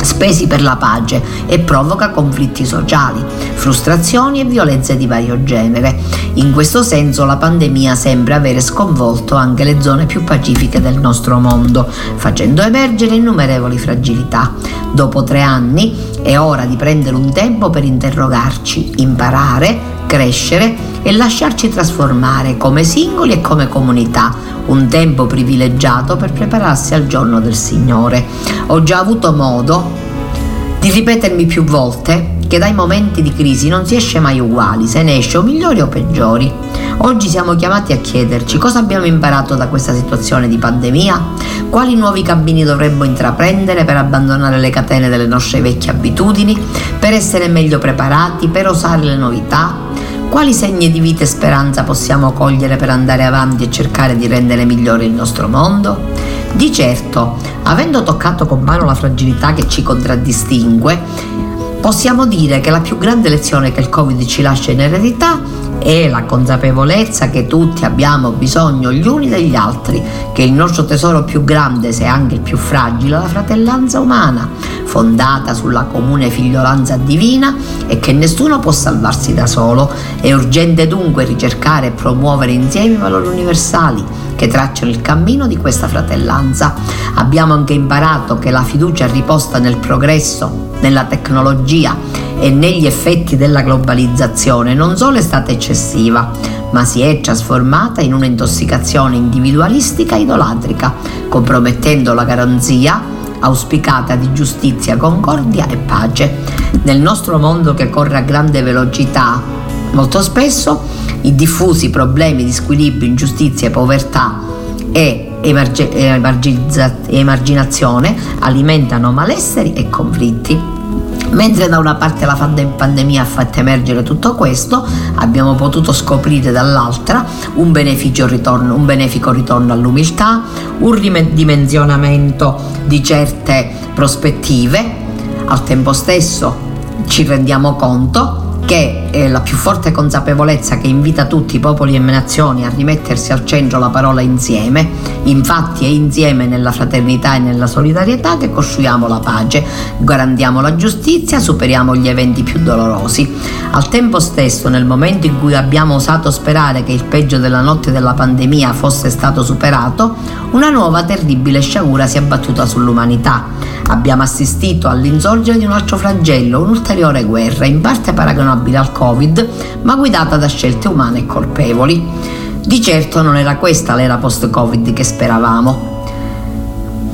spesi per la pace e provoca conflitti sociali, frustrazioni e violenze di vario genere. In questo senso la pandemia sembra avere sconvolto anche le zone più pacifiche del nostro mondo, facendo emergere innumerevoli fragilità. Dopo tre anni è ora di prendere un tempo per interrogarci, imparare, crescere e lasciarci trasformare come singoli e come comunità, un tempo privilegiato per prepararsi al giorno del Signore. Ho già avuto modo di ripetermi più volte che dai momenti di crisi non si esce mai uguali, se ne esce o migliori o peggiori. Oggi siamo chiamati a chiederci cosa abbiamo imparato da questa situazione di pandemia, quali nuovi cammini dovremmo intraprendere per abbandonare le catene delle nostre vecchie abitudini, per essere meglio preparati, per osare le novità, quali segni di vita e speranza possiamo cogliere per andare avanti e cercare di rendere migliore il nostro mondo? Di certo, avendo toccato con mano la fragilità che ci contraddistingue, possiamo dire che la più grande lezione che il Covid ci lascia in eredità è la consapevolezza che tutti abbiamo bisogno gli uni degli altri, che il nostro tesoro più grande, se anche il più fragile, è la fratellanza umana, fondata sulla comune figliolanza divina e che nessuno può salvarsi da solo. È urgente dunque ricercare e promuovere insieme i valori universali che tracciano il cammino di questa fratellanza. Abbiamo anche imparato che la fiducia riposta nel progresso, nella tecnologia e negli effetti della globalizzazione non solo è stata eccessiva, ma si è trasformata in un'intossicazione individualistica e idolatrica, compromettendo la garanzia auspicata di giustizia, concordia e pace. Nel nostro mondo che corre a grande velocità, molto spesso i diffusi problemi di squilibrio, ingiustizia, povertà e emarginazione alimentano malesseri e conflitti. Mentre da una parte la pandemia ha fatto emergere tutto questo, abbiamo potuto scoprire dall'altra un, ritorno, un benefico ritorno all'umiltà, un ridimensionamento di certe prospettive. Al tempo stesso ci rendiamo conto che è la più forte consapevolezza che invita tutti i popoli e nazioni a rimettersi al centro la parola insieme. Infatti è insieme nella fraternità e nella solidarietà che costruiamo la pace, garantiamo la giustizia, superiamo gli eventi più dolorosi. Al tempo stesso, nel momento in cui abbiamo osato sperare che il peggio della notte della pandemia fosse stato superato, una nuova terribile sciagura si è abbattuta sull'umanità. Abbiamo assistito all'insorgere di un altro flagello, un'ulteriore guerra, in parte paragonabile al Covid, ma guidata da scelte umane e colpevoli. Di certo non era questa l'era post-Covid che speravamo.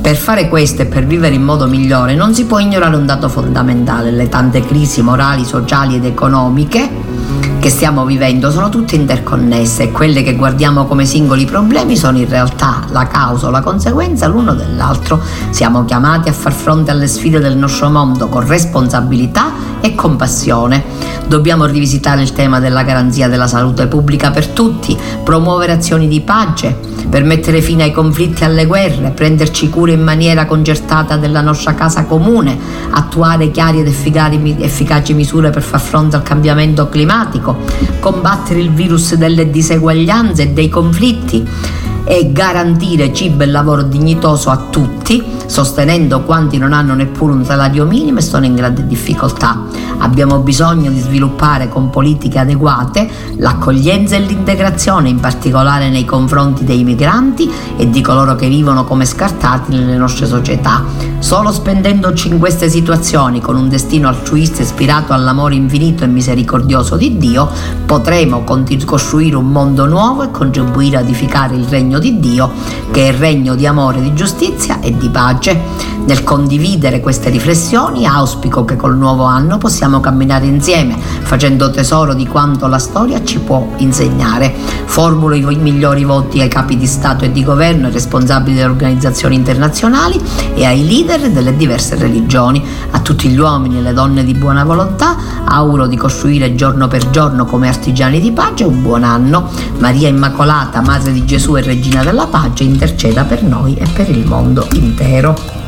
Per fare questo e per vivere in modo migliore non si può ignorare un dato fondamentale, le tante crisi morali, sociali ed economiche che stiamo vivendo sono tutte interconnesse e quelle che guardiamo come singoli problemi sono in realtà la causa o la conseguenza l'uno dell'altro. Siamo chiamati a far fronte alle sfide del nostro mondo con responsabilità e compassione. Dobbiamo rivisitare il tema della garanzia della salute pubblica per tutti, promuovere azioni di pace, per mettere fine ai conflitti e alle guerre, prenderci cura in maniera concertata della nostra casa comune, attuare chiari ed efficaci misure per far fronte al cambiamento climatico combattere il virus delle diseguaglianze e dei conflitti e garantire cibo e lavoro dignitoso a tutti, sostenendo quanti non hanno neppure un salario minimo e sono in grande difficoltà. Abbiamo bisogno di sviluppare con politiche adeguate l'accoglienza e l'integrazione, in particolare nei confronti dei migranti e di coloro che vivono come scartati nelle nostre società. Solo spendendoci in queste situazioni con un destino altruista ispirato all'amore infinito e misericordioso di Dio, potremo costruire un mondo nuovo e contribuire a edificare il regno di Dio, che è il regno di amore, di giustizia e di pace. Nel condividere queste riflessioni auspico che col nuovo anno possiamo camminare insieme, facendo tesoro di quanto la storia ci può insegnare. Formulo i migliori voti ai capi di Stato e di governo, ai responsabili delle organizzazioni internazionali e ai leader delle diverse religioni. A tutti gli uomini e le donne di buona volontà auguro di costruire giorno per giorno come artigiani di pace un buon anno. Maria Immacolata, Madre di Gesù e Regina della Pace, interceda per noi e per il mondo intero.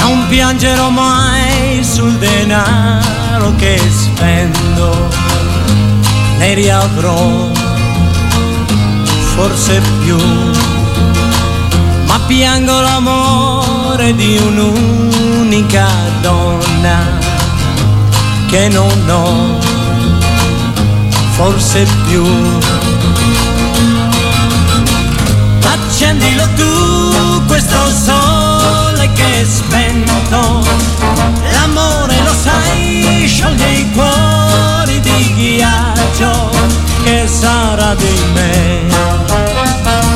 Non piangerò mai sul denaro che spendo, ne riavrò forse più, ma piango l'amore di un'unica donna che non ho forse più. Accendilo tu questo che spento, l'amore lo sai, scioglie i cuori di ghiaccio, che sarà di me,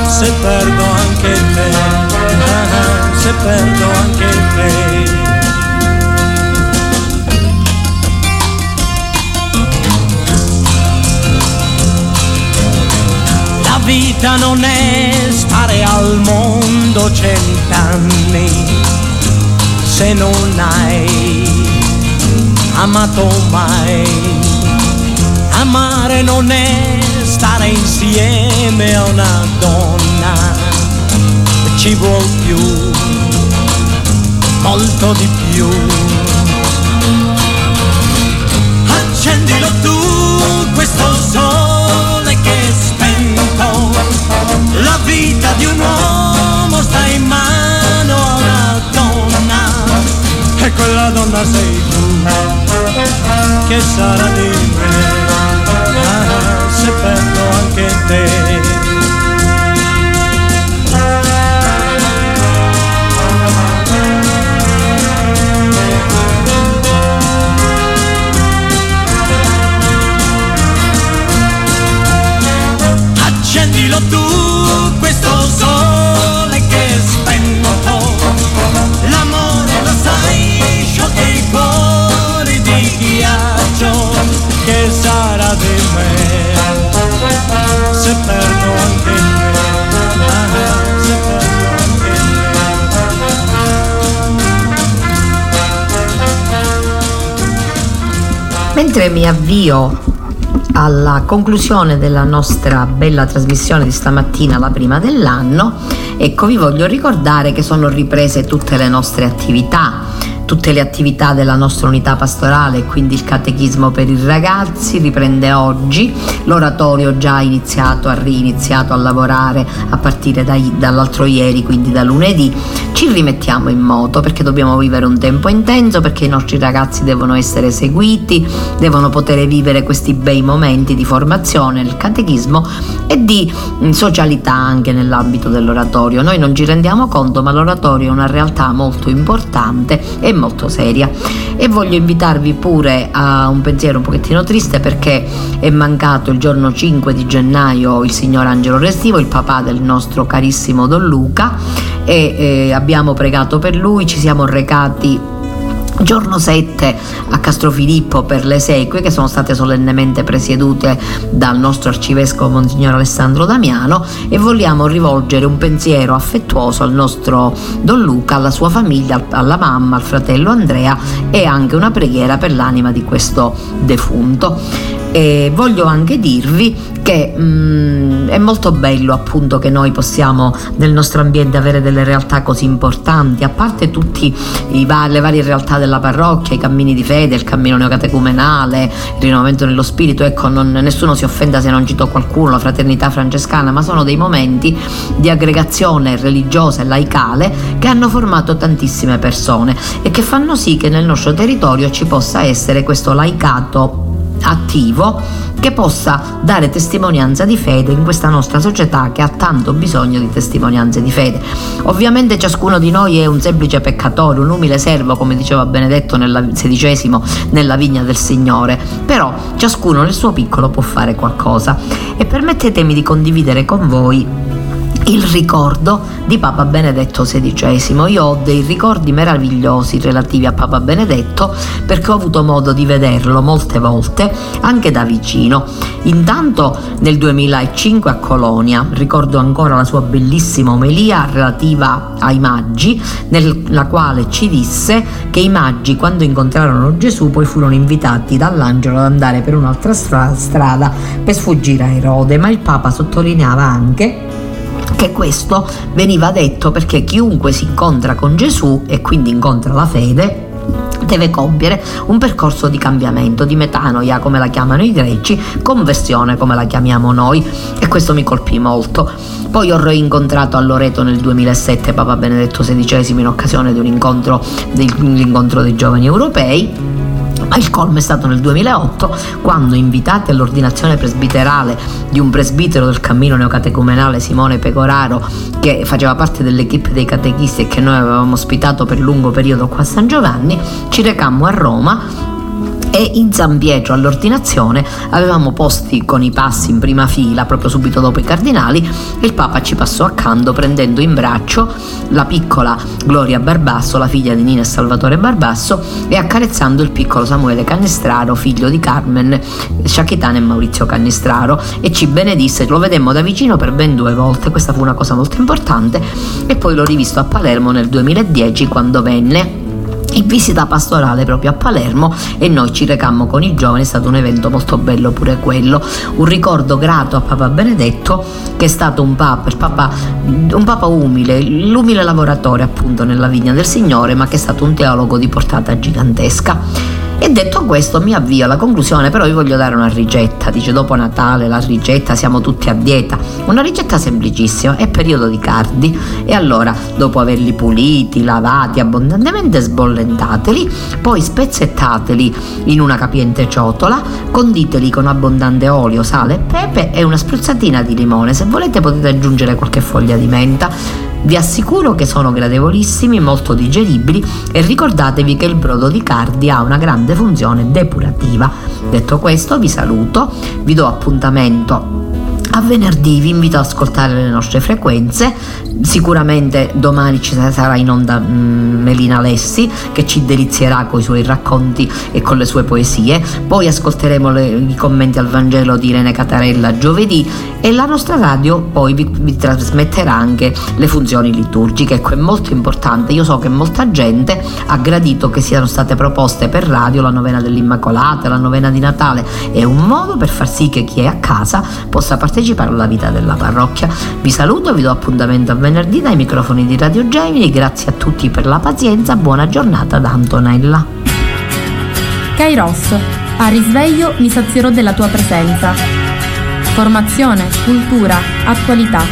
se perdo anche te, (laughs) se perdo anche te. vita non è stare al mondo cent'anni se non hai amato mai. Amare non è stare insieme a una donna, ci vuol più, molto di più. Accendilo tu questo sole che è la vita di un uomo quella donna sei tu che sarà di me. Ah, se perdo anche te. Accendilo tu mentre mi avvio alla conclusione della nostra bella trasmissione di stamattina, la prima dell'anno, ecco vi voglio ricordare che sono riprese tutte le nostre attività tutte le attività della nostra unità pastorale, quindi il catechismo per i ragazzi riprende oggi, l'oratorio già ha iniziato, ha riniziato a lavorare a partire dai, dall'altro ieri, quindi da lunedì, ci rimettiamo in moto perché dobbiamo vivere un tempo intenso, perché i nostri ragazzi devono essere seguiti, devono poter vivere questi bei momenti di formazione nel catechismo e di mm, socialità anche nell'ambito dell'oratorio. Noi non ci rendiamo conto, ma l'oratorio è una realtà molto importante e molto seria. E voglio invitarvi pure a un pensiero un pochettino triste perché è mancato il giorno 5 di gennaio il signor Angelo Restivo, il papà del nostro carissimo Don Luca e eh, abbiamo pregato per lui, ci siamo recati Giorno 7 a Castrofilippo per le esequie che sono state solennemente presiedute dal nostro arcivescovo Monsignor Alessandro Damiano e vogliamo rivolgere un pensiero affettuoso al nostro Don Luca, alla sua famiglia, alla mamma, al fratello Andrea e anche una preghiera per l'anima di questo defunto. E voglio anche dirvi che mm, è molto bello appunto che noi possiamo nel nostro ambiente avere delle realtà così importanti, a parte tutte le varie realtà della parrocchia, i cammini di fede, il cammino neocatecumenale, il rinnovamento nello spirito, ecco non, nessuno si offenda se non cito qualcuno, la fraternità francescana, ma sono dei momenti di aggregazione religiosa e laicale che hanno formato tantissime persone e che fanno sì che nel nostro territorio ci possa essere questo laicato attivo che possa dare testimonianza di fede in questa nostra società che ha tanto bisogno di testimonianze di fede. Ovviamente ciascuno di noi è un semplice peccatore, un umile servo, come diceva Benedetto nella sedicesimo nella vigna del Signore, però ciascuno nel suo piccolo può fare qualcosa e permettetemi di condividere con voi il ricordo di Papa Benedetto XVI. Io ho dei ricordi meravigliosi relativi a Papa Benedetto perché ho avuto modo di vederlo molte volte anche da vicino. Intanto nel 2005 a Colonia ricordo ancora la sua bellissima omelia relativa ai maggi nella quale ci disse che i maggi quando incontrarono Gesù poi furono invitati dall'angelo ad andare per un'altra strada per sfuggire a Erode, ma il Papa sottolineava anche che questo veniva detto perché chiunque si incontra con Gesù e quindi incontra la fede deve compiere un percorso di cambiamento, di metanoia come la chiamano i greci, conversione come la chiamiamo noi e questo mi colpì molto. Poi ho reincontrato a Loreto nel 2007 Papa Benedetto XVI in occasione di un incontro, dell'incontro dei giovani europei il colmo è stato nel 2008 quando invitati all'ordinazione presbiterale di un presbitero del cammino neocatecumenale Simone Pecoraro che faceva parte dell'equipe dei catechisti e che noi avevamo ospitato per lungo periodo qua a San Giovanni, ci recammo a Roma e in San Pietro all'ordinazione avevamo posti con i passi in prima fila proprio subito dopo i cardinali e il Papa ci passò accanto prendendo in braccio la piccola Gloria Barbasso, la figlia di Nina e Salvatore Barbasso e accarezzando il piccolo Samuele Cannistraro, figlio di Carmen Sciacchitana e Maurizio Cannistraro e ci benedisse, lo vedemmo da vicino per ben due volte, questa fu una cosa molto importante e poi l'ho rivisto a Palermo nel 2010 quando venne in visita pastorale proprio a Palermo e noi ci recammo con i giovani, è stato un evento molto bello pure quello, un ricordo grato a Papa Benedetto che è stato un papa, papa, un papa umile, l'umile lavoratore appunto nella vigna del Signore, ma che è stato un teologo di portata gigantesca. E detto questo mi avvio alla conclusione, però vi voglio dare una ricetta, dice dopo Natale la ricetta, siamo tutti a dieta, una ricetta semplicissima, è periodo di cardi. E allora dopo averli puliti, lavati, abbondantemente sbollentateli, poi spezzettateli in una capiente ciotola, conditeli con abbondante olio, sale e pepe e una spruzzatina di limone, se volete potete aggiungere qualche foglia di menta vi assicuro che sono gradevolissimi, molto digeribili e ricordatevi che il brodo di cardi ha una grande funzione depurativa. Detto questo vi saluto, vi do appuntamento a venerdì vi invito ad ascoltare le nostre frequenze, sicuramente domani ci sarà in onda mm, Melina Lessi che ci delizierà con i suoi racconti e con le sue poesie, poi ascolteremo le, i commenti al Vangelo di Irene Catarella giovedì e la nostra radio poi vi, vi trasmetterà anche le funzioni liturgiche, ecco è molto importante, io so che molta gente ha gradito che siano state proposte per radio la novena dell'Immacolata, la novena di Natale, è un modo per far sì che chi è a casa possa partecipare partecipare alla vita della parrocchia. Vi saluto, vi do appuntamento a venerdì dai microfoni di Radio Gemini, grazie a tutti per la pazienza, buona giornata da Antonella. Kairos, a risveglio mi sazierò della tua presenza. Formazione, cultura, attualità.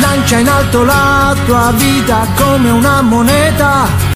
Lancia in alto la tua vita come una moneta